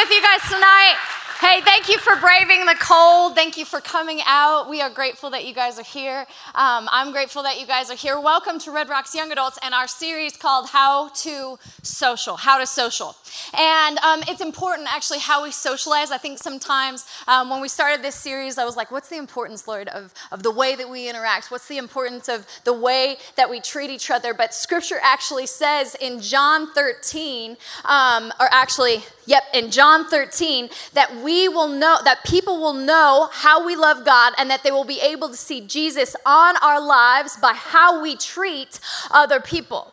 with you guys tonight. Hey, thank you for braving the cold. Thank you for coming out. We are grateful that you guys are here. Um, I'm grateful that you guys are here. Welcome to Red Rocks Young Adults and our series called How to Social. How to Social. And um, it's important, actually, how we socialize. I think sometimes um, when we started this series, I was like, what's the importance, Lord, of, of the way that we interact? What's the importance of the way that we treat each other? But scripture actually says in John 13, um, or actually, yep, in John 13, that we will know, that people will know how we love God and that they will be able to see Jesus on our lives by how we treat other people.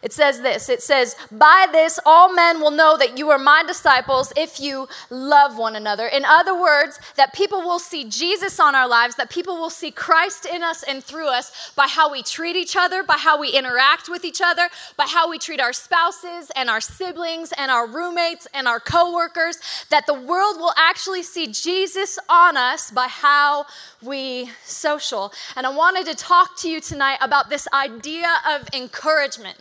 It says this it says, By this all men will know that you are my disciples if you love one another. In other words, that people will see Jesus on our lives, that people will see Christ in us and through us by how we treat each other, by how we interact with each other, by how we treat our spouses and our siblings and our roommates and our coworkers, that the world will actually see Jesus on us by how we social. And I wanted to talk to you tonight about this idea of encouragement.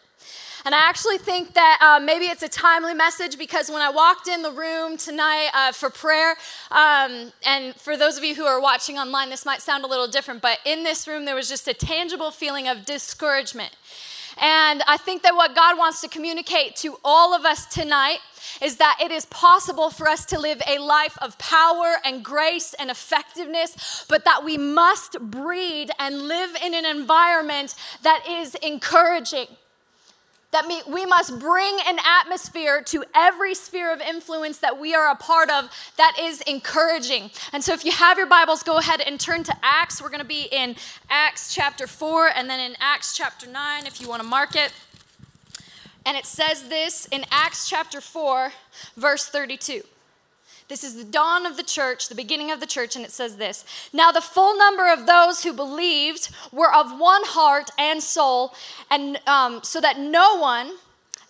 And I actually think that uh, maybe it's a timely message because when I walked in the room tonight uh, for prayer, um, and for those of you who are watching online, this might sound a little different, but in this room, there was just a tangible feeling of discouragement. And I think that what God wants to communicate to all of us tonight is that it is possible for us to live a life of power and grace and effectiveness, but that we must breed and live in an environment that is encouraging that we must bring an atmosphere to every sphere of influence that we are a part of that is encouraging. And so, if you have your Bibles, go ahead and turn to Acts. We're going to be in Acts chapter 4 and then in Acts chapter 9 if you want to mark it. And it says this in Acts chapter 4, verse 32. This is the dawn of the church, the beginning of the church, and it says this Now the full number of those who believed were of one heart and soul, and um, so that no one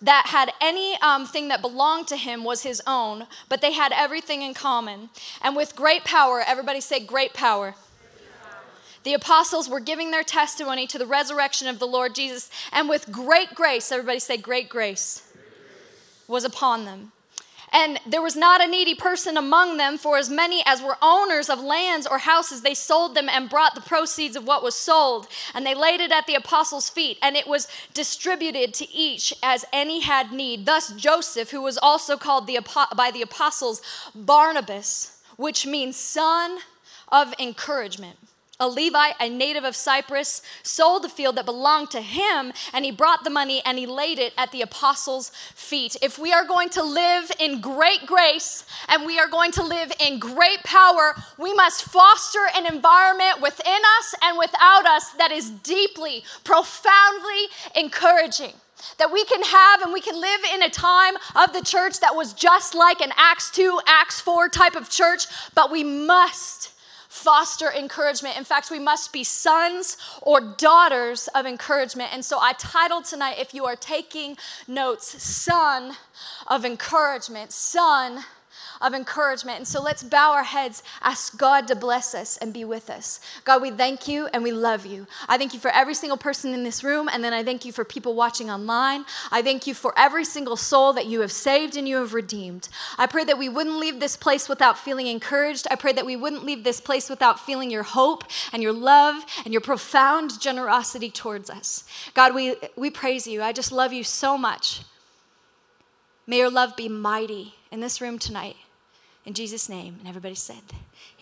that had anything um, that belonged to him was his own, but they had everything in common. And with great power, everybody say, great power. The apostles were giving their testimony to the resurrection of the Lord Jesus, and with great grace, everybody say, great grace, was upon them. And there was not a needy person among them, for as many as were owners of lands or houses, they sold them and brought the proceeds of what was sold, and they laid it at the apostles' feet, and it was distributed to each as any had need. Thus, Joseph, who was also called the, by the apostles Barnabas, which means son of encouragement a Levite, a native of Cyprus, sold the field that belonged to him, and he brought the money and he laid it at the apostles' feet. If we are going to live in great grace and we are going to live in great power, we must foster an environment within us and without us that is deeply, profoundly encouraging that we can have and we can live in a time of the church that was just like an Acts 2, Acts 4 type of church, but we must foster encouragement. In fact, we must be sons or daughters of encouragement. And so I titled tonight, if you are taking notes, Son of Encouragement, Son of encouragement. And so let's bow our heads, ask God to bless us and be with us. God, we thank you and we love you. I thank you for every single person in this room, and then I thank you for people watching online. I thank you for every single soul that you have saved and you have redeemed. I pray that we wouldn't leave this place without feeling encouraged. I pray that we wouldn't leave this place without feeling your hope and your love and your profound generosity towards us. God, we, we praise you. I just love you so much. May your love be mighty in this room tonight. In Jesus' name. And everybody said,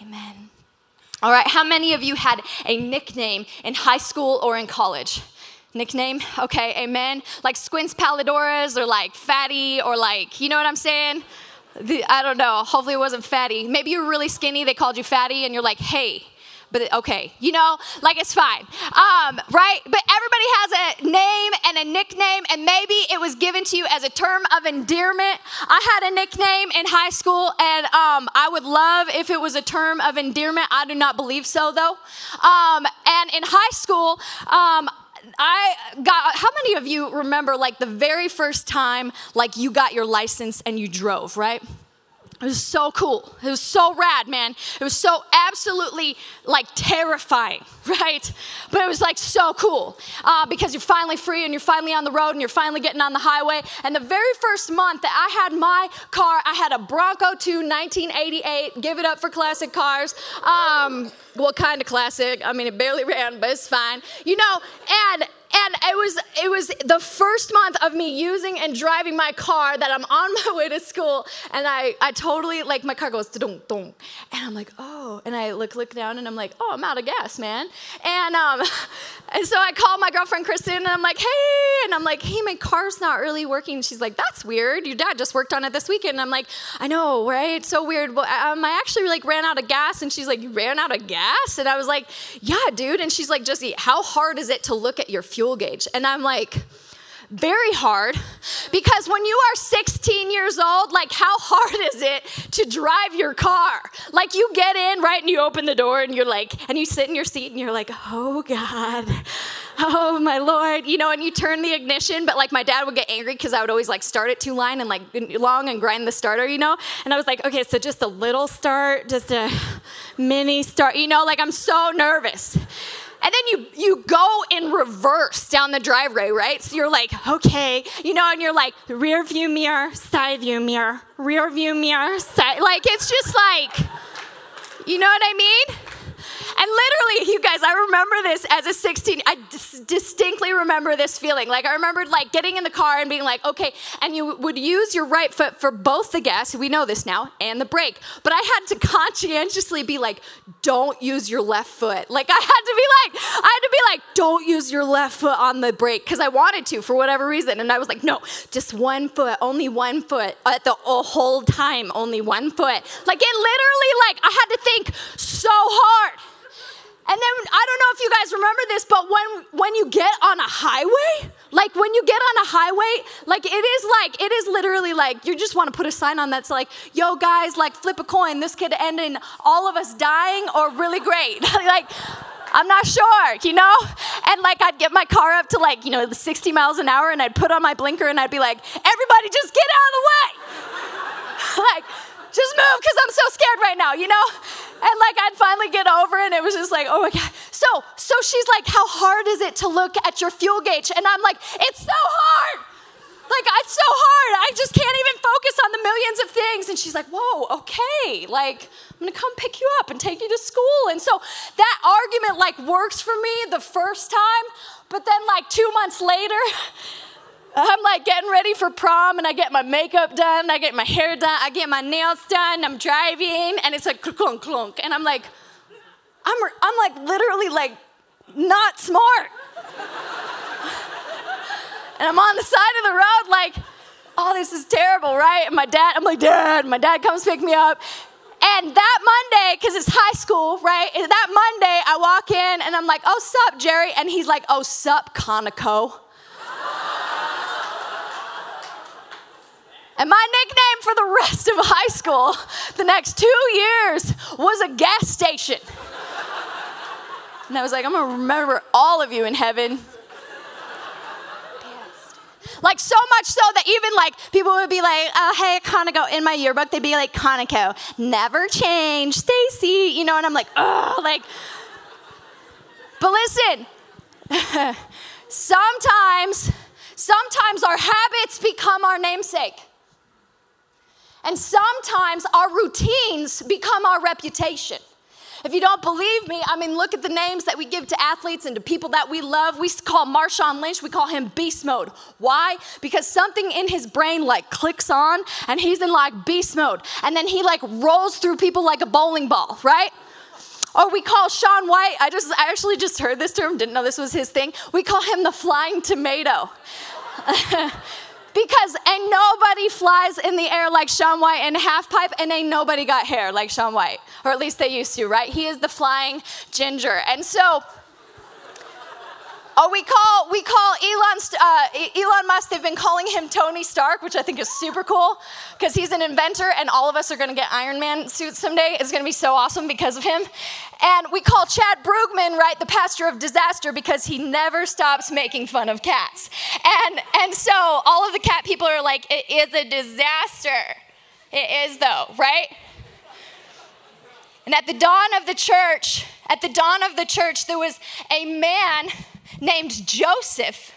Amen. All right, how many of you had a nickname in high school or in college? Nickname? Okay, amen. Like Squints Palledorous or like Fatty or like, you know what I'm saying? The, I don't know. Hopefully it wasn't Fatty. Maybe you were really skinny, they called you Fatty, and you're like, hey, but okay, you know, like it's fine, um, right? But everybody has a name and a nickname, and maybe it was given to you as a term of endearment. I had a nickname in high school, and um, I would love if it was a term of endearment. I do not believe so, though. Um, and in high school, um, I got, how many of you remember like the very first time like you got your license and you drove, right? It was so cool. It was so rad, man. It was so absolutely like terrifying, right? But it was like so cool uh, because you're finally free and you're finally on the road and you're finally getting on the highway. And the very first month that I had my car, I had a Bronco 2 1988. Give it up for classic cars. Um, what kind of classic? I mean, it barely ran, but it's fine. You know, and and it was it was the first month of me using and driving my car that I'm on my way to school, and I I totally like my car goes dong dong, and I'm like oh, and I look look down and I'm like oh I'm out of gas, man, and um, and so I called my girlfriend Kristen and I'm like hey, and I'm like hey my car's not really working. She's like that's weird. Your dad just worked on it this weekend. And I'm like I know right, It's so weird. Um, I actually like ran out of gas, and she's like you ran out of gas, and I was like yeah, dude, and she's like Jesse, how hard is it to look at your fuel gauge. And I'm like, very hard because when you are 16 years old, like how hard is it to drive your car? Like you get in, right, and you open the door and you're like, and you sit in your seat and you're like, oh God, oh my Lord, you know, and you turn the ignition, but like my dad would get angry because I would always like start it too line and like long and grind the starter, you know? And I was like, okay, so just a little start, just a mini start, you know, like I'm so nervous. And then you you go in reverse down the driveway, right? So you're like, okay, you know, and you're like rear view mirror, side view mirror, rear view mirror, side like it's just like you know what I mean? Literally, you guys, I remember this as a 16. I dis- distinctly remember this feeling. Like I remembered like getting in the car and being like, okay, and you would use your right foot for both the gas, we know this now, and the brake. But I had to conscientiously be like, don't use your left foot. Like I had to be like, I had to be like, don't use your left foot on the brake because I wanted to for whatever reason. And I was like, no, just one foot, only one foot at the whole time, only one foot. Like it literally, like I had to think so hard. And then I don't know if you guys remember this, but when when you get on a highway, like when you get on a highway, like it is like it is literally like you just want to put a sign on that's like, "Yo guys, like flip a coin. This could end in all of us dying or really great." like I'm not sure, you know? And like I'd get my car up to like, you know, 60 miles an hour and I'd put on my blinker and I'd be like, "Everybody just get out of the way." like just move because I'm so scared right now, you know? And like I'd finally get over it and it was just like, oh my God. So, so she's like, how hard is it to look at your fuel gauge? And I'm like, it's so hard. Like, it's so hard. I just can't even focus on the millions of things. And she's like, whoa, okay. Like, I'm gonna come pick you up and take you to school. And so that argument like works for me the first time, but then like two months later, I'm like getting ready for prom and I get my makeup done, I get my hair done, I get my nails done, I'm driving and it's like clunk clunk. And I'm like, I'm, I'm like literally like not smart. and I'm on the side of the road like, oh, this is terrible, right? And my dad, I'm like, Dad, my dad comes pick me up. And that Monday, because it's high school, right? That Monday, I walk in and I'm like, oh, sup, Jerry? And he's like, oh, sup, Conoco. And my nickname for the rest of high school, the next two years, was a gas station. And I was like, I'm gonna remember all of you in heaven. Like so much so that even like people would be like, oh, hey, Conoco, in my yearbook, they'd be like, Conoco, never change, Stacy, you know, and I'm like, oh, like, but listen, sometimes, sometimes our habits become our namesake. And sometimes our routines become our reputation. If you don't believe me, I mean, look at the names that we give to athletes and to people that we love. We call Marshawn Lynch, we call him beast mode. Why? Because something in his brain like clicks on and he's in like beast mode. And then he like rolls through people like a bowling ball, right? Or we call Shaun White, I just I actually just heard this term, didn't know this was his thing. We call him the flying tomato. Because ain't nobody flies in the air like Shaun White in half pipe, and ain't nobody got hair like Shaun White. Or at least they used to, right? He is the flying ginger. And so, Oh, we call we call Elon uh, Elon Musk. They've been calling him Tony Stark, which I think is super cool because he's an inventor, and all of us are going to get Iron Man suits someday. It's going to be so awesome because of him. And we call Chad Brugman, right, the pastor of disaster because he never stops making fun of cats. And and so all of the cat people are like, it is a disaster. It is, though, right? And at the dawn of the church, at the dawn of the church, there was a man named Joseph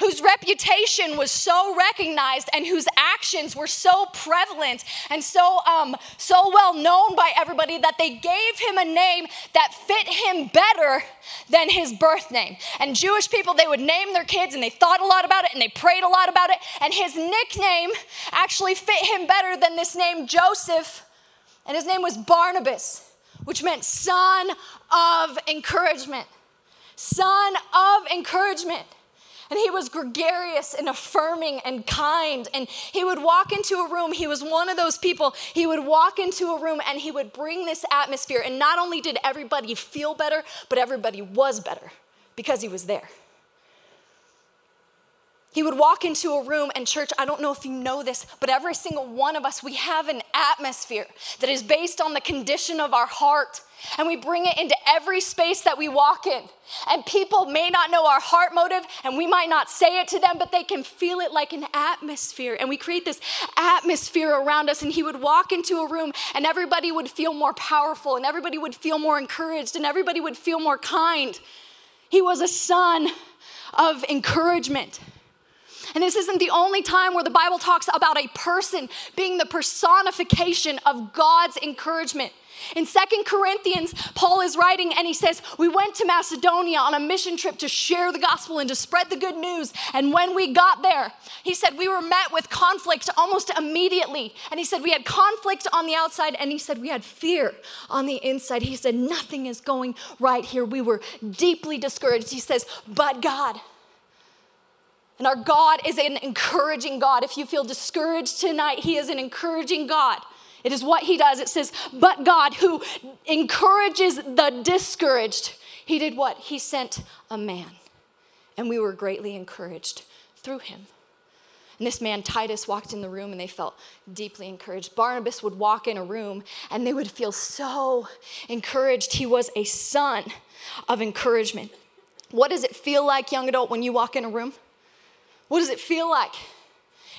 whose reputation was so recognized and whose actions were so prevalent and so, um, so well known by everybody that they gave him a name that fit him better than his birth name. And Jewish people, they would name their kids and they thought a lot about it and they prayed a lot about it. And his nickname actually fit him better than this name Joseph. And his name was Barnabas, which meant son of encouragement. Son of encouragement. And he was gregarious and affirming and kind. And he would walk into a room. He was one of those people. He would walk into a room and he would bring this atmosphere. And not only did everybody feel better, but everybody was better because he was there. He would walk into a room, and church, I don't know if you know this, but every single one of us, we have an atmosphere that is based on the condition of our heart and we bring it into every space that we walk in. And people may not know our heart motive, and we might not say it to them, but they can feel it like an atmosphere. And we create this atmosphere around us. And he would walk into a room, and everybody would feel more powerful, and everybody would feel more encouraged, and everybody would feel more kind. He was a son of encouragement. And this isn't the only time where the Bible talks about a person being the personification of God's encouragement. In Second Corinthians, Paul is writing and he says, We went to Macedonia on a mission trip to share the gospel and to spread the good news. And when we got there, he said, We were met with conflict almost immediately. And he said, We had conflict on the outside and he said, We had fear on the inside. He said, Nothing is going right here. We were deeply discouraged. He says, But God, and our God is an encouraging God. If you feel discouraged tonight, He is an encouraging God. It is what he does. It says, but God who encourages the discouraged, he did what? He sent a man. And we were greatly encouraged through him. And this man, Titus, walked in the room and they felt deeply encouraged. Barnabas would walk in a room and they would feel so encouraged. He was a son of encouragement. What does it feel like, young adult, when you walk in a room? What does it feel like?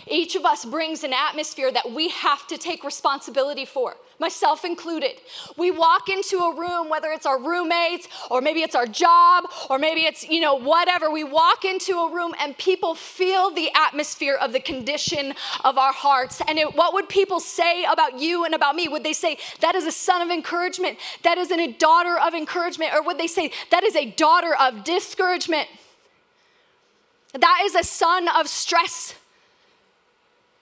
Each of us brings an atmosphere that we have to take responsibility for, myself included. We walk into a room, whether it's our roommates or maybe it's our job or maybe it's, you know, whatever. We walk into a room and people feel the atmosphere of the condition of our hearts. And it, what would people say about you and about me? Would they say, that is a son of encouragement? That isn't a daughter of encouragement? Or would they say, that is a daughter of discouragement? That is a son of stress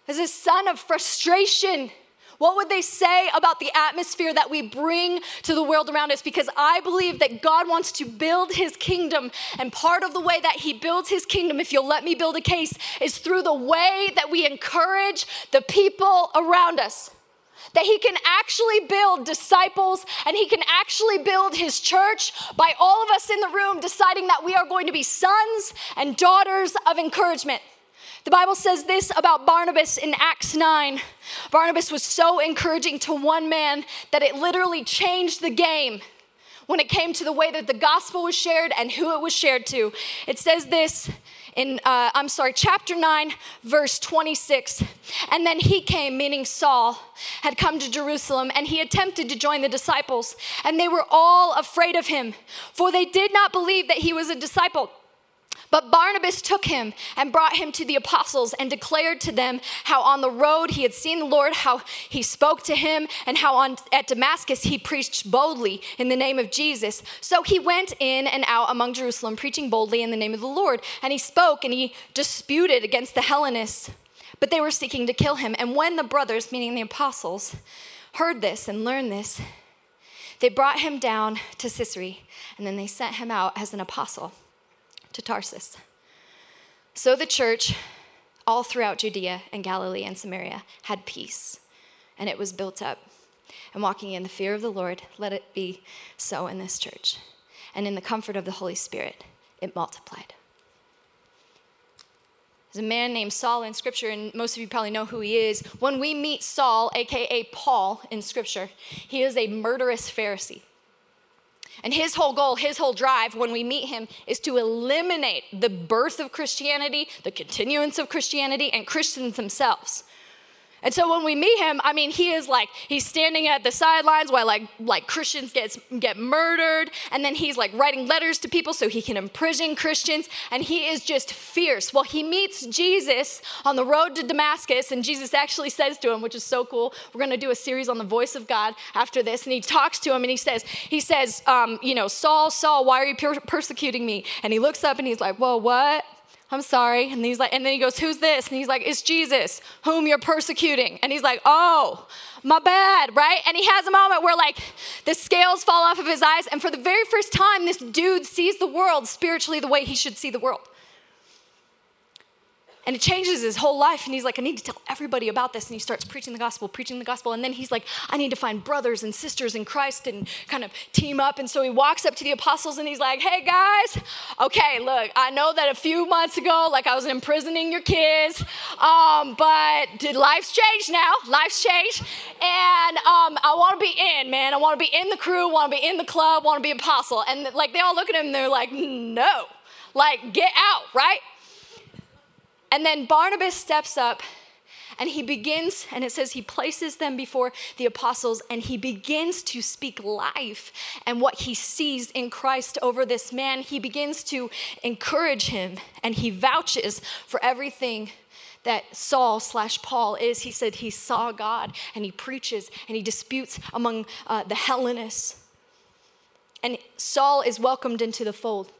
as a son of frustration. What would they say about the atmosphere that we bring to the world around us? Because I believe that God wants to build his kingdom. And part of the way that he builds his kingdom, if you'll let me build a case, is through the way that we encourage the people around us. That he can actually build disciples and he can actually build his church by all of us in the room deciding that we are going to be sons and daughters of encouragement. The Bible says this about Barnabas in Acts 9. Barnabas was so encouraging to one man that it literally changed the game when it came to the way that the gospel was shared and who it was shared to. It says this in, uh, I'm sorry, chapter 9, verse 26. And then he came, meaning Saul, had come to Jerusalem, and he attempted to join the disciples. And they were all afraid of him, for they did not believe that he was a disciple. But Barnabas took him and brought him to the apostles and declared to them how on the road he had seen the Lord, how he spoke to him, and how on, at Damascus he preached boldly in the name of Jesus. So he went in and out among Jerusalem, preaching boldly in the name of the Lord. And he spoke and he disputed against the Hellenists, but they were seeking to kill him. And when the brothers, meaning the apostles, heard this and learned this, they brought him down to Caesarea, and then they sent him out as an apostle to Tarsus. So the church, all throughout Judea and Galilee and Samaria, had peace, and it was built up. And walking in the fear of the Lord, let it be so in this church. And in the comfort of the Holy Spirit, it multiplied. There's a man named Saul in Scripture, and most of you probably know who he is. When we meet Saul, aka Paul, in Scripture, he is a murderous Pharisee. And his whole goal, his whole drive when we meet him is to eliminate the birth of Christianity, the continuance of Christianity, and Christians themselves. And so when we meet him, I mean, he is like he's standing at the sidelines while like like Christians get get murdered, and then he's like writing letters to people so he can imprison Christians, and he is just fierce. Well, he meets Jesus on the road to Damascus, and Jesus actually says to him, which is so cool. We're gonna do a series on the voice of God after this, and he talks to him, and he says, he says, um, you know, Saul, Saul, why are you per- persecuting me? And he looks up and he's like, whoa, what? I'm sorry. And he's like, and then he goes, Who's this? And he's like, It's Jesus, whom you're persecuting. And he's like, Oh, my bad, right? And he has a moment where like the scales fall off of his eyes, and for the very first time, this dude sees the world spiritually the way he should see the world. And it changes his whole life. And he's like, I need to tell everybody about this. And he starts preaching the gospel, preaching the gospel. And then he's like, I need to find brothers and sisters in Christ and kind of team up. And so he walks up to the apostles and he's like, Hey guys, okay, look, I know that a few months ago, like I was imprisoning your kids, um, but did life's changed now? Life's changed. And um, I want to be in, man. I want to be in the crew, want to be in the club, want to be apostle. And like they all look at him and they're like, No, like get out, right? And then Barnabas steps up and he begins, and it says he places them before the apostles and he begins to speak life and what he sees in Christ over this man. He begins to encourage him and he vouches for everything that Saul slash Paul is. He said he saw God and he preaches and he disputes among uh, the Hellenists. And Saul is welcomed into the fold.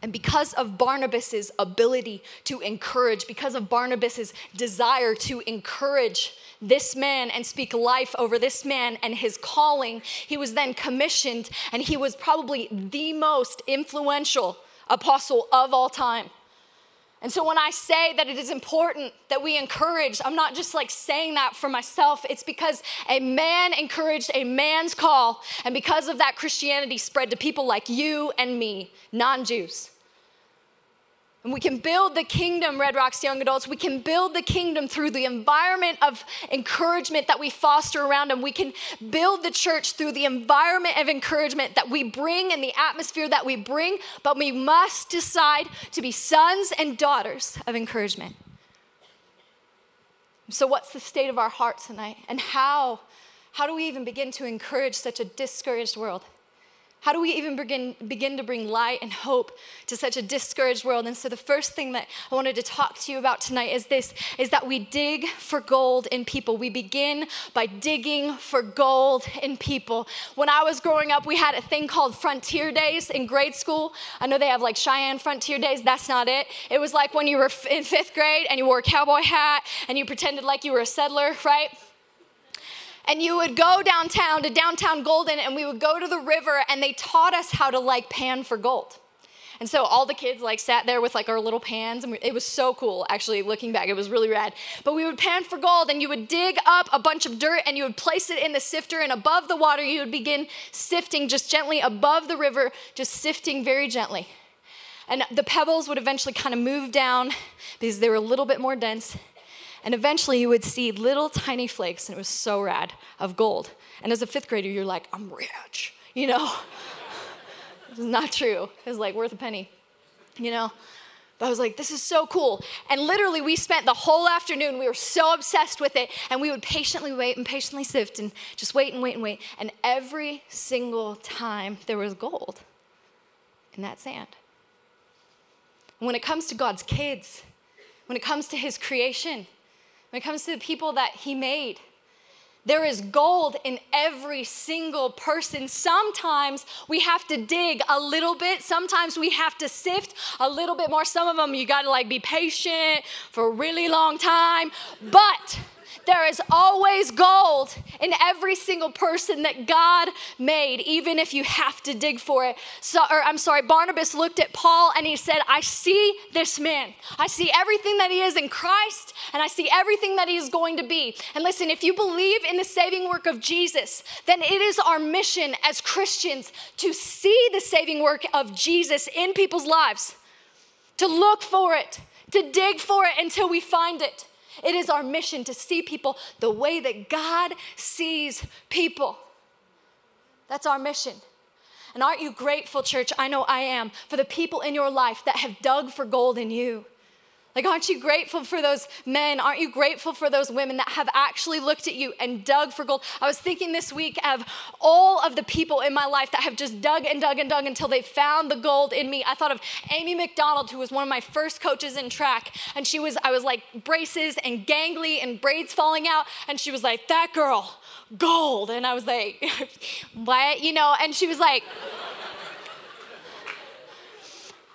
And because of Barnabas's ability to encourage, because of Barnabas's desire to encourage this man and speak life over this man and his calling, he was then commissioned and he was probably the most influential apostle of all time. And so when I say that it is important that we encourage, I'm not just like saying that for myself. It's because a man encouraged a man's call. And because of that, Christianity spread to people like you and me, non Jews. And we can build the kingdom, Red Rocks Young Adults. We can build the kingdom through the environment of encouragement that we foster around them. We can build the church through the environment of encouragement that we bring and the atmosphere that we bring, but we must decide to be sons and daughters of encouragement. So, what's the state of our heart tonight? And how, how do we even begin to encourage such a discouraged world? How do we even begin, begin to bring light and hope to such a discouraged world? And so the first thing that I wanted to talk to you about tonight is this is that we dig for gold in people. We begin by digging for gold in people. When I was growing up, we had a thing called Frontier Days in grade school. I know they have like Cheyenne Frontier Days, that's not it. It was like when you were in 5th grade and you wore a cowboy hat and you pretended like you were a settler, right? And you would go downtown to downtown Golden and we would go to the river and they taught us how to like pan for gold. And so all the kids like sat there with like our little pans and it was so cool actually looking back it was really rad. But we would pan for gold and you would dig up a bunch of dirt and you would place it in the sifter and above the water you would begin sifting just gently above the river just sifting very gently. And the pebbles would eventually kind of move down because they were a little bit more dense and eventually you would see little tiny flakes, and it was so rad, of gold. And as a fifth grader, you're like, I'm rich, you know? it's not true. It was like worth a penny, you know? But I was like, this is so cool. And literally, we spent the whole afternoon, we were so obsessed with it, and we would patiently wait and patiently sift and just wait and wait and wait. And every single time there was gold in that sand. when it comes to God's kids, when it comes to His creation, when it comes to the people that He made. There is gold in every single person. Sometimes we have to dig a little bit. Sometimes we have to sift a little bit more. Some of them you got to like be patient for a really long time. But there is always gold in every single person that God made, even if you have to dig for it. So, or I'm sorry, Barnabas looked at Paul and he said, I see this man. I see everything that he is in Christ, and I see everything that he is going to be. And listen, if you believe in the saving work of Jesus, then it is our mission as Christians to see the saving work of Jesus in people's lives, to look for it, to dig for it until we find it. It is our mission to see people the way that God sees people. That's our mission. And aren't you grateful, church? I know I am, for the people in your life that have dug for gold in you. Like, aren't you grateful for those men? Aren't you grateful for those women that have actually looked at you and dug for gold? I was thinking this week of all of the people in my life that have just dug and dug and dug until they found the gold in me. I thought of Amy McDonald, who was one of my first coaches in track. And she was, I was like braces and gangly and braids falling out. And she was like, that girl, gold. And I was like, what? You know, and she was like,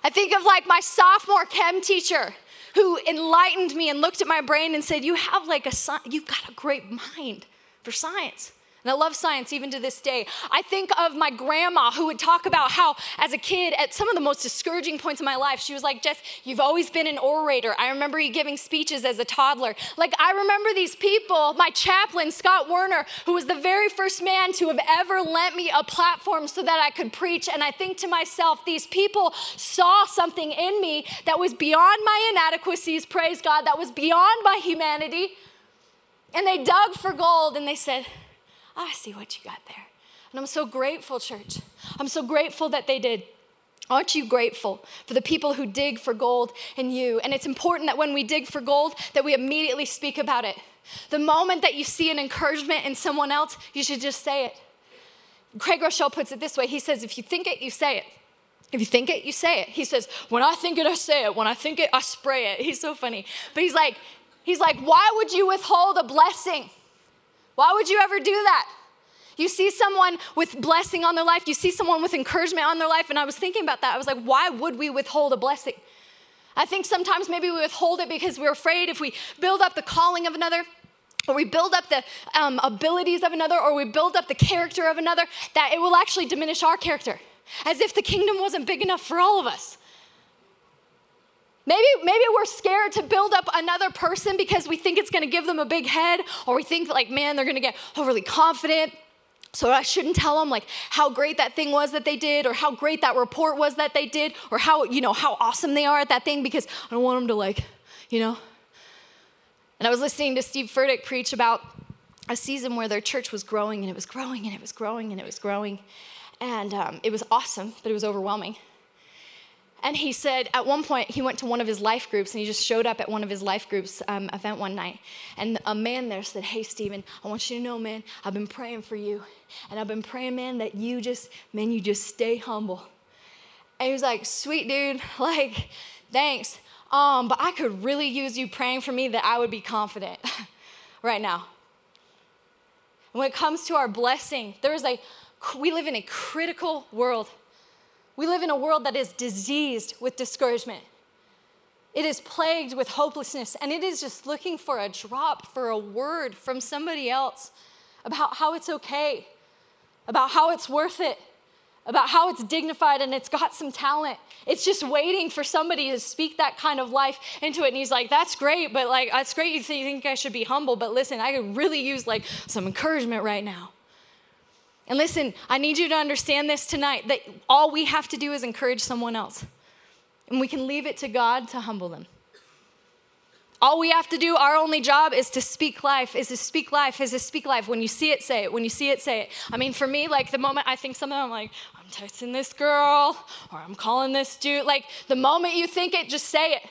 I think of like my sophomore chem teacher who enlightened me and looked at my brain and said, You have like a, you've got a great mind for science. And I love science even to this day. I think of my grandma who would talk about how, as a kid, at some of the most discouraging points in my life, she was like, Jess, you've always been an orator. I remember you giving speeches as a toddler. Like, I remember these people, my chaplain, Scott Werner, who was the very first man to have ever lent me a platform so that I could preach. And I think to myself, these people saw something in me that was beyond my inadequacies, praise God, that was beyond my humanity. And they dug for gold and they said, Ah, I see what you got there. And I'm so grateful, church. I'm so grateful that they did. Aren't you grateful for the people who dig for gold in you? And it's important that when we dig for gold, that we immediately speak about it. The moment that you see an encouragement in someone else, you should just say it. Craig Groeschel puts it this way he says, if you think it, you say it. If you think it, you say it. He says, when I think it, I say it. When I think it, I spray it. He's so funny. But he's like, he's like, why would you withhold a blessing? Why would you ever do that? You see someone with blessing on their life, you see someone with encouragement on their life, and I was thinking about that. I was like, why would we withhold a blessing? I think sometimes maybe we withhold it because we're afraid if we build up the calling of another, or we build up the um, abilities of another, or we build up the character of another, that it will actually diminish our character, as if the kingdom wasn't big enough for all of us. Maybe, maybe we're scared to build up another person because we think it's gonna give them a big head, or we think like, man, they're gonna get overly confident. So I shouldn't tell them like how great that thing was that they did, or how great that report was that they did, or how, you know, how awesome they are at that thing because I don't want them to like, you know. And I was listening to Steve Furtick preach about a season where their church was growing and it was growing and it was growing and it was growing. And um, it was awesome, but it was overwhelming. And he said at one point he went to one of his life groups and he just showed up at one of his life groups um, event one night. And a man there said, Hey, Stephen, I want you to know, man, I've been praying for you. And I've been praying, man, that you just, man, you just stay humble. And he was like, Sweet dude, like, thanks. Um, but I could really use you praying for me that I would be confident right now. And when it comes to our blessing, there is a, we live in a critical world. We live in a world that is diseased with discouragement. It is plagued with hopelessness, and it is just looking for a drop, for a word from somebody else about how it's okay, about how it's worth it, about how it's dignified and it's got some talent. It's just waiting for somebody to speak that kind of life into it. And he's like, that's great, but like, that's great you think I should be humble, but listen, I could really use like some encouragement right now. And listen, I need you to understand this tonight that all we have to do is encourage someone else. And we can leave it to God to humble them. All we have to do, our only job is to speak life, is to speak life, is to speak life. When you see it, say it. When you see it, say it. I mean, for me, like the moment I think something, I'm like, I'm texting this girl or I'm calling this dude. Like the moment you think it, just say it.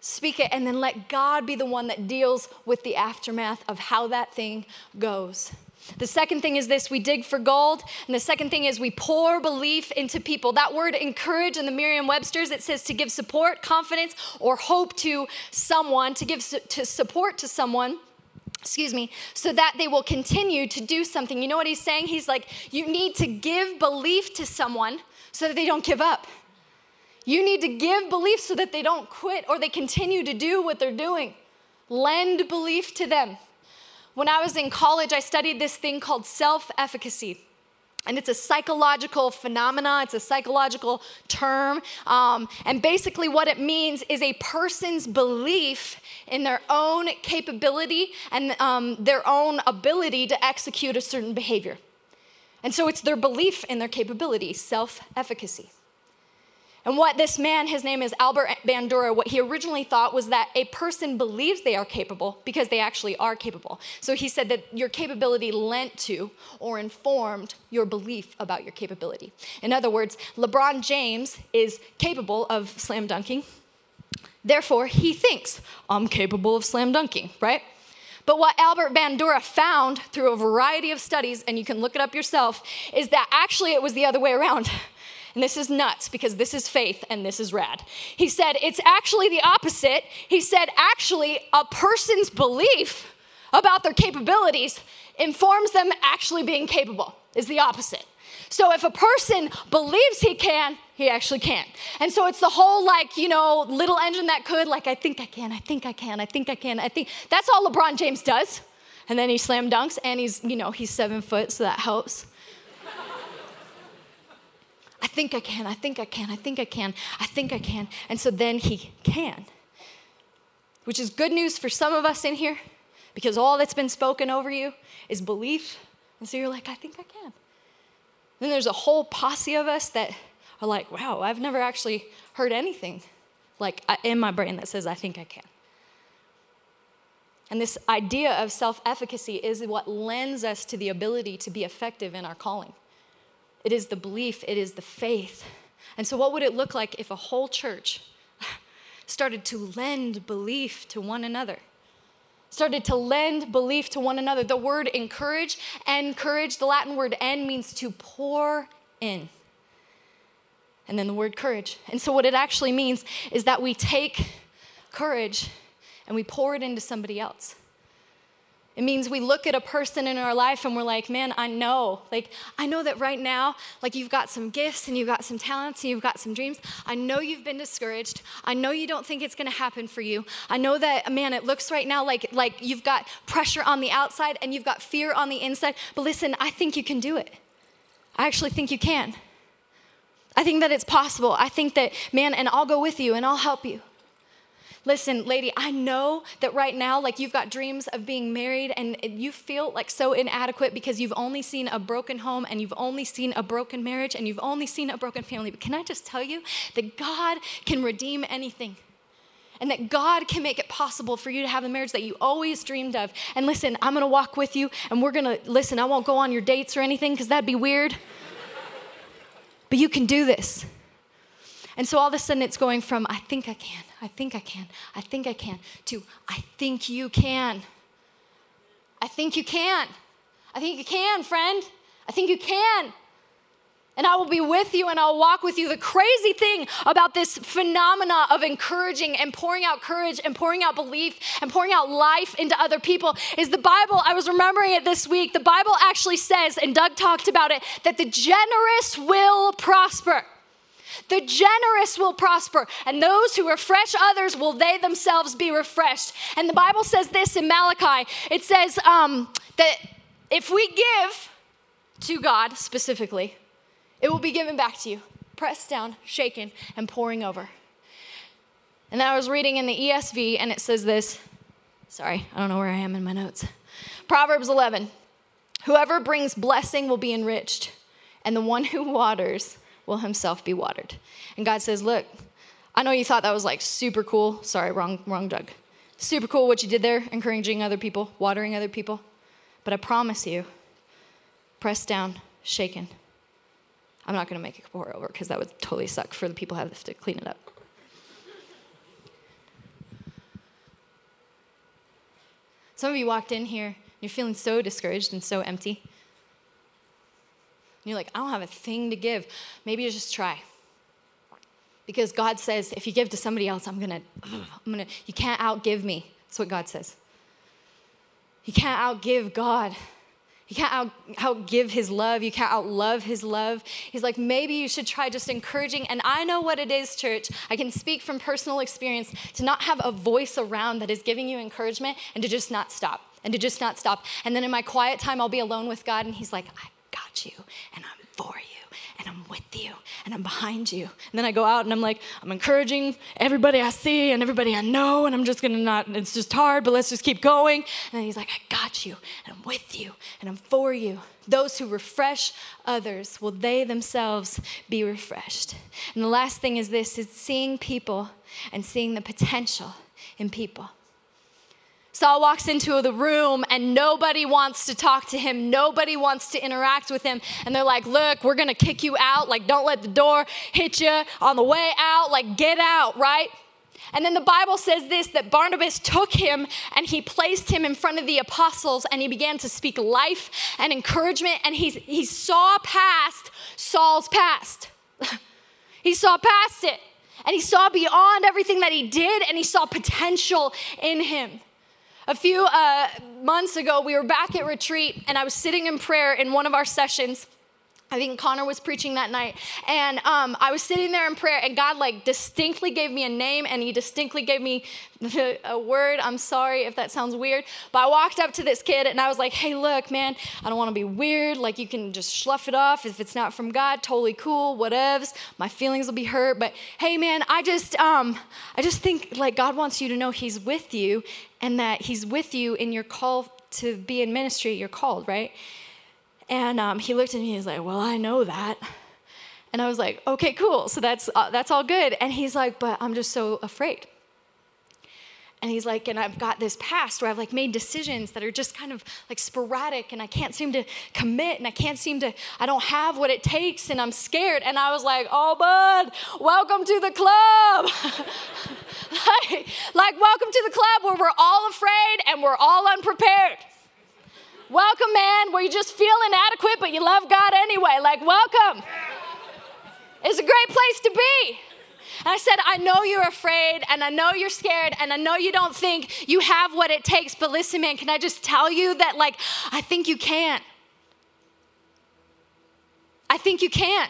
Speak it and then let God be the one that deals with the aftermath of how that thing goes. The second thing is this we dig for gold. And the second thing is we pour belief into people. That word encourage in the Merriam Webster's, it says to give support, confidence, or hope to someone, to give su- to support to someone excuse me, so that they will continue to do something. You know what he's saying? He's like, you need to give belief to someone so that they don't give up. You need to give belief so that they don't quit or they continue to do what they're doing. Lend belief to them. When I was in college, I studied this thing called self efficacy. And it's a psychological phenomena, it's a psychological term. Um, and basically, what it means is a person's belief in their own capability and um, their own ability to execute a certain behavior. And so it's their belief in their capability, self efficacy. And what this man, his name is Albert Bandura, what he originally thought was that a person believes they are capable because they actually are capable. So he said that your capability lent to or informed your belief about your capability. In other words, LeBron James is capable of slam dunking. Therefore, he thinks, I'm capable of slam dunking, right? But what Albert Bandura found through a variety of studies, and you can look it up yourself, is that actually it was the other way around. And this is nuts because this is faith and this is rad. He said it's actually the opposite. He said actually a person's belief about their capabilities informs them actually being capable, is the opposite. So if a person believes he can, he actually can. And so it's the whole like, you know, little engine that could, like, I think I can, I think I can, I think I can, I think. That's all LeBron James does. And then he slam dunks, and he's, you know, he's seven foot, so that helps. I think I can, I think I can, I think I can, I think I can. And so then he can. Which is good news for some of us in here because all that's been spoken over you is belief. And so you're like, I think I can. Then there's a whole posse of us that are like, wow, I've never actually heard anything like uh, in my brain that says, I think I can. And this idea of self efficacy is what lends us to the ability to be effective in our calling. It is the belief, it is the faith. And so, what would it look like if a whole church started to lend belief to one another? Started to lend belief to one another. The word encourage, encourage, the Latin word en means to pour in and then the word courage. And so, what it actually means is that we take courage and we pour it into somebody else. It means we look at a person in our life and we're like, man, I know. Like, I know that right now, like, you've got some gifts and you've got some talents and you've got some dreams. I know you've been discouraged. I know you don't think it's gonna happen for you. I know that, man, it looks right now like, like you've got pressure on the outside and you've got fear on the inside. But listen, I think you can do it. I actually think you can. I think that it's possible. I think that, man, and I'll go with you and I'll help you. Listen, lady, I know that right now, like you've got dreams of being married and you feel like so inadequate because you've only seen a broken home and you've only seen a broken marriage and you've only seen a broken family. But can I just tell you that God can redeem anything? And that God can make it possible for you to have the marriage that you always dreamed of. And listen, I'm gonna walk with you and we're gonna, listen, I won't go on your dates or anything because that'd be weird. But you can do this. And so all of a sudden it's going from, I think I can, I think I can, I think I can, to, I think you can. I think you can. I think you can, friend. I think you can and I will be with you and I'll walk with you. The crazy thing about this phenomena of encouraging and pouring out courage and pouring out belief and pouring out life into other people is the Bible. I was remembering it this week. The Bible actually says, and Doug talked about it, that the generous will prosper. The generous will prosper, and those who refresh others will they themselves be refreshed. And the Bible says this in Malachi it says um, that if we give to God specifically, it will be given back to you, pressed down, shaken, and pouring over. And I was reading in the ESV, and it says this. Sorry, I don't know where I am in my notes. Proverbs 11 Whoever brings blessing will be enriched, and the one who waters will himself be watered. And God says, Look, I know you thought that was like super cool. Sorry, wrong, wrong Doug. Super cool what you did there, encouraging other people, watering other people. But I promise you, pressed down, shaken, I'm not going to make it pour over because that would totally suck for the people who have to clean it up. Some of you walked in here, you're feeling so discouraged and so empty. And you're like, I don't have a thing to give. Maybe you just try. Because God says, if you give to somebody else, I'm gonna, I'm gonna, you can't outgive me. That's what God says. You can't outgive God. You can't out, outgive his love. You can't outlove his love. He's like, maybe you should try just encouraging. And I know what it is, church. I can speak from personal experience to not have a voice around that is giving you encouragement and to just not stop and to just not stop. And then in my quiet time, I'll be alone with God and he's like, I got you and I'm for you and I'm with you and I'm behind you. And then I go out and I'm like, I'm encouraging everybody I see and everybody I know, and I'm just gonna not, it's just hard, but let's just keep going. And then he's like, I got you and I'm with you and I'm for you. Those who refresh others will they themselves be refreshed. And the last thing is this is seeing people and seeing the potential in people. Saul walks into the room and nobody wants to talk to him. Nobody wants to interact with him. And they're like, Look, we're going to kick you out. Like, don't let the door hit you on the way out. Like, get out, right? And then the Bible says this that Barnabas took him and he placed him in front of the apostles and he began to speak life and encouragement and he, he saw past Saul's past. he saw past it and he saw beyond everything that he did and he saw potential in him. A few uh, months ago, we were back at retreat and I was sitting in prayer in one of our sessions I think Connor was preaching that night, and um, I was sitting there in prayer, and God like distinctly gave me a name, and He distinctly gave me a word. I'm sorry if that sounds weird, but I walked up to this kid, and I was like, "Hey, look, man, I don't want to be weird. Like you can just slough it off if it's not from God. Totally cool. Whatevs. My feelings will be hurt, but hey, man, I just um, I just think like God wants you to know He's with you, and that He's with you in your call to be in ministry. You're called, right?" And um, he looked at me, and he's like, Well, I know that. And I was like, Okay, cool. So that's, uh, that's all good. And he's like, But I'm just so afraid. And he's like, and I've got this past where I've like made decisions that are just kind of like sporadic and I can't seem to commit and I can't seem to, I don't have what it takes and I'm scared. And I was like, oh, bud, welcome to the club. like, like, welcome to the club where we're all afraid and we're all unprepared. Welcome, man, where you just feel inadequate, but you love God anyway. Like, welcome. It's a great place to be. And I said, I know you're afraid, and I know you're scared, and I know you don't think you have what it takes, but listen, man, can I just tell you that, like, I think you can. I think you can.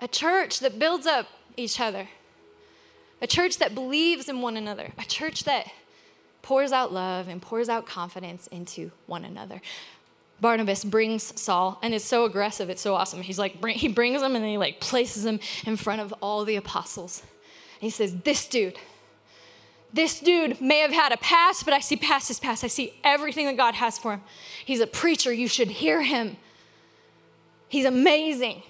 A church that builds up each other a church that believes in one another, a church that pours out love and pours out confidence into one another. Barnabas brings Saul, and it's so aggressive, it's so awesome. He's like, he brings him and then he like places him in front of all the apostles. And he says, This dude, this dude may have had a past, but I see past his past. I see everything that God has for him. He's a preacher. You should hear him. He's amazing.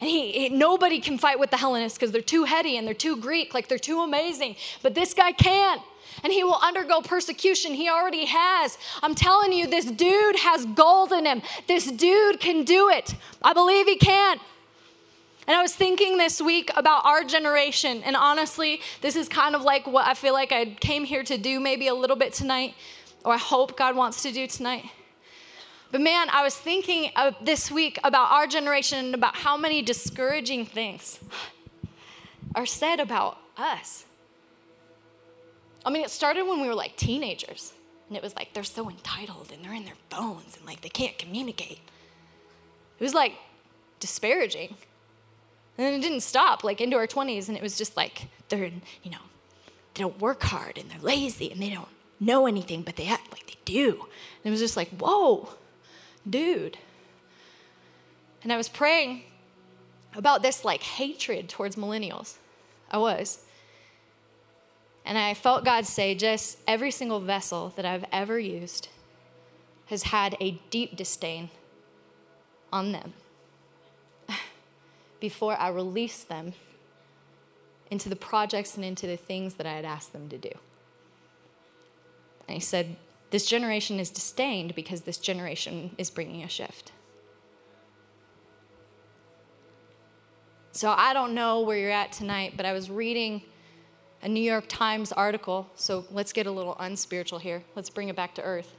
And he, nobody can fight with the Hellenists because they're too heady and they're too Greek, like they're too amazing. But this guy can. And he will undergo persecution. He already has. I'm telling you, this dude has gold in him. This dude can do it. I believe he can. And I was thinking this week about our generation. And honestly, this is kind of like what I feel like I came here to do maybe a little bit tonight, or I hope God wants to do tonight. But man, I was thinking this week about our generation and about how many discouraging things are said about us. I mean, it started when we were like teenagers, and it was like they're so entitled and they're in their phones and like they can't communicate. It was like disparaging. And it didn't stop like into our 20s, and it was just like they're, in, you know, they don't work hard and they're lazy and they don't know anything, but they act like they do. And it was just like, whoa dude. And I was praying about this like hatred towards millennials. I was. And I felt God say, just every single vessel that I've ever used has had a deep disdain on them before I release them into the projects and into the things that I had asked them to do. And he said, this generation is disdained because this generation is bringing a shift. So I don't know where you're at tonight, but I was reading a New York Times article. So let's get a little unspiritual here. Let's bring it back to earth.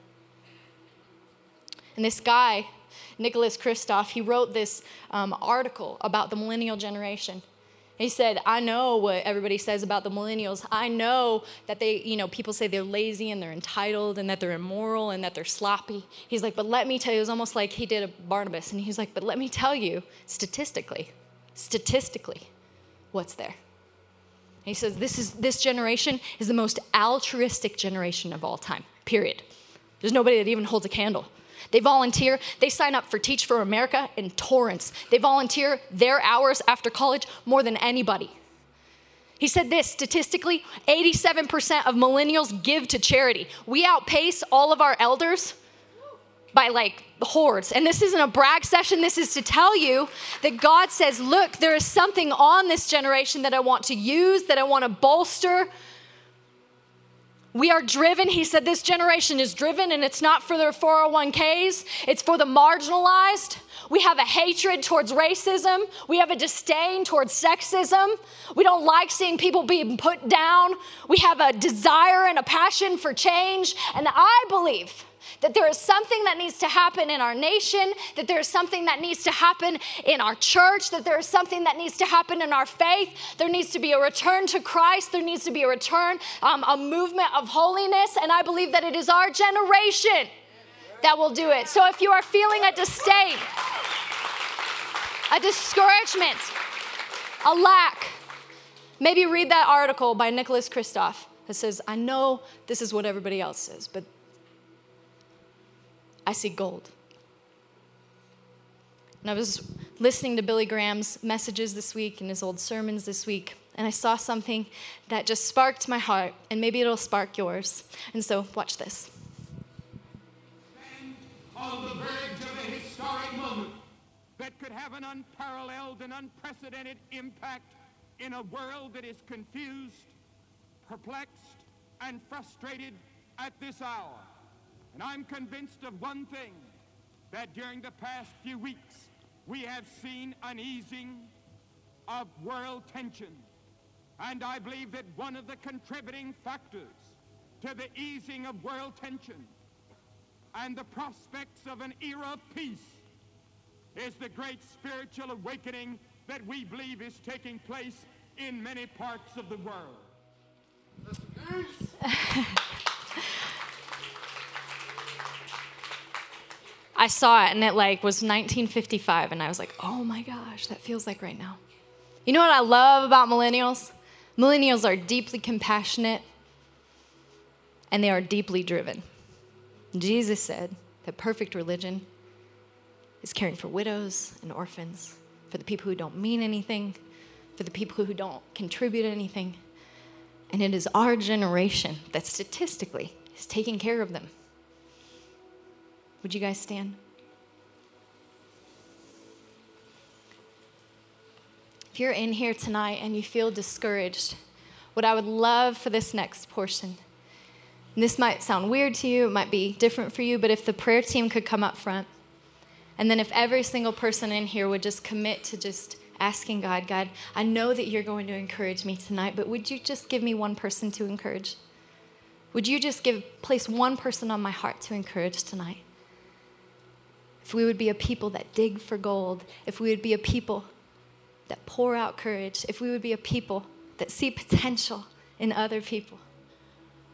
And this guy, Nicholas Kristof, he wrote this um, article about the millennial generation. He said, I know what everybody says about the millennials. I know that they, you know, people say they're lazy and they're entitled and that they're immoral and that they're sloppy. He's like, but let me tell you, it was almost like he did a Barnabas. And he's like, but let me tell you, statistically, statistically, what's there. He says, this, is, this generation is the most altruistic generation of all time, period. There's nobody that even holds a candle they volunteer, they sign up for Teach for America in torrents. They volunteer their hours after college more than anybody. He said this statistically 87% of millennials give to charity. We outpace all of our elders by like hordes. And this isn't a brag session, this is to tell you that God says, look, there is something on this generation that I want to use, that I want to bolster. We are driven. He said this generation is driven, and it's not for their 401ks, it's for the marginalized. We have a hatred towards racism. We have a disdain towards sexism. We don't like seeing people being put down. We have a desire and a passion for change. And I believe that there is something that needs to happen in our nation, that there is something that needs to happen in our church, that there is something that needs to happen in our faith. There needs to be a return to Christ, there needs to be a return, um, a movement of holiness, and I believe that it is our generation that will do it. So if you are feeling a disdain, a discouragement, a lack, maybe read that article by Nicholas Kristof that says, I know this is what everybody else says, but I see gold. And I was listening to Billy Graham's messages this week and his old sermons this week, and I saw something that just sparked my heart, and maybe it'll spark yours. And so, watch this. on the verge of a historic moment that could have an unparalleled and unprecedented impact in a world that is confused, perplexed, and frustrated at this hour. And I'm convinced of one thing, that during the past few weeks, we have seen an easing of world tension. And I believe that one of the contributing factors to the easing of world tension and the prospects of an era of peace is the great spiritual awakening that we believe is taking place in many parts of the world. I saw it and it like was 1955 and I was like, "Oh my gosh, that feels like right now." You know what I love about millennials? Millennials are deeply compassionate and they are deeply driven. Jesus said that perfect religion is caring for widows and orphans, for the people who don't mean anything, for the people who don't contribute anything. And it is our generation that statistically is taking care of them. Would you guys stand? If you're in here tonight and you feel discouraged, what I would love for this next portion, and this might sound weird to you, it might be different for you, but if the prayer team could come up front, and then if every single person in here would just commit to just asking God, God, I know that you're going to encourage me tonight, but would you just give me one person to encourage? Would you just give place one person on my heart to encourage tonight? If we would be a people that dig for gold, if we would be a people that pour out courage, if we would be a people that see potential in other people.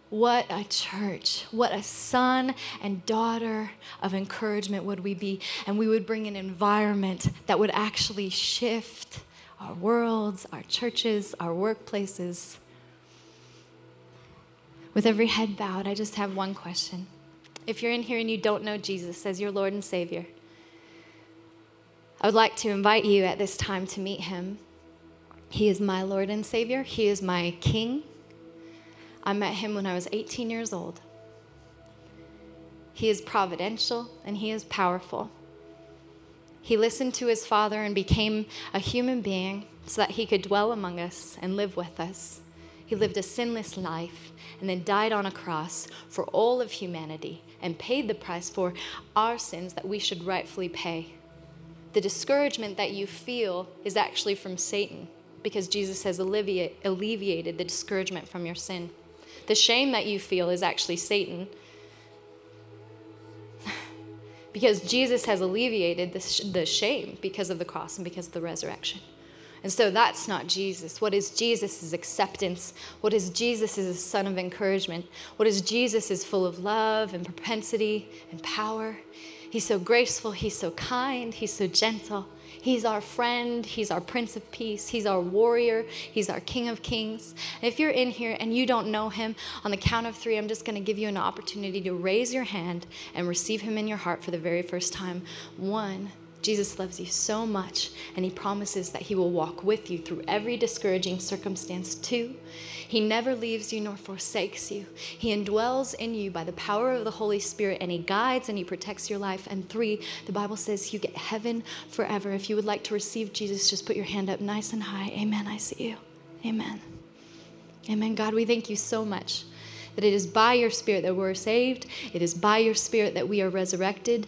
What a church. What a son and daughter of encouragement would we be. And we would bring an environment that would actually shift our worlds, our churches, our workplaces. With every head bowed, I just have one question. If you're in here and you don't know Jesus as your Lord and Savior, I would like to invite you at this time to meet him. He is my Lord and Savior, He is my King. I met him when I was 18 years old. He is providential and he is powerful. He listened to his Father and became a human being so that he could dwell among us and live with us. He lived a sinless life and then died on a cross for all of humanity and paid the price for our sins that we should rightfully pay. The discouragement that you feel is actually from Satan because Jesus has alleviated the discouragement from your sin. The shame that you feel is actually Satan because Jesus has alleviated the, sh- the shame because of the cross and because of the resurrection. And so that's not Jesus. What is Jesus is acceptance. What is Jesus is a son of encouragement. What is Jesus is full of love and propensity and power. He's so graceful, he's so kind, he's so gentle. He's our friend. He's our Prince of Peace. He's our warrior. He's our King of Kings. And if you're in here and you don't know him, on the count of three, I'm just going to give you an opportunity to raise your hand and receive him in your heart for the very first time. One, Jesus loves you so much, and he promises that he will walk with you through every discouraging circumstance. too. he never leaves you nor forsakes you. He indwells in you by the power of the Holy Spirit, and he guides and he protects your life. And three, the Bible says you get heaven forever. If you would like to receive Jesus, just put your hand up nice and high. Amen. I see you. Amen. Amen. God, we thank you so much that it is by your Spirit that we're saved, it is by your Spirit that we are resurrected.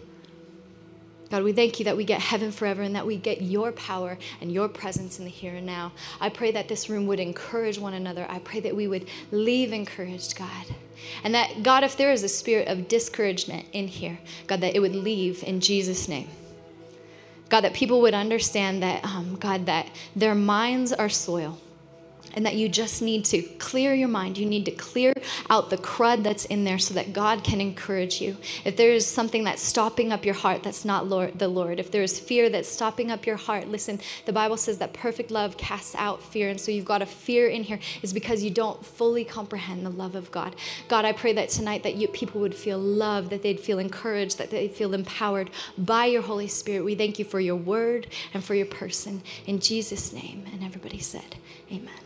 God, we thank you that we get heaven forever and that we get your power and your presence in the here and now. I pray that this room would encourage one another. I pray that we would leave encouraged, God. And that, God, if there is a spirit of discouragement in here, God, that it would leave in Jesus' name. God, that people would understand that, um, God, that their minds are soil and that you just need to clear your mind. You need to clear out the crud that's in there so that God can encourage you. If there is something that's stopping up your heart that's not Lord, the Lord, if there is fear that's stopping up your heart, listen, the Bible says that perfect love casts out fear. And so you've got a fear in here is because you don't fully comprehend the love of God. God, I pray that tonight that you, people would feel loved, that they'd feel encouraged, that they'd feel empowered by your Holy Spirit. We thank you for your word and for your person. In Jesus' name. And everybody said, Amen.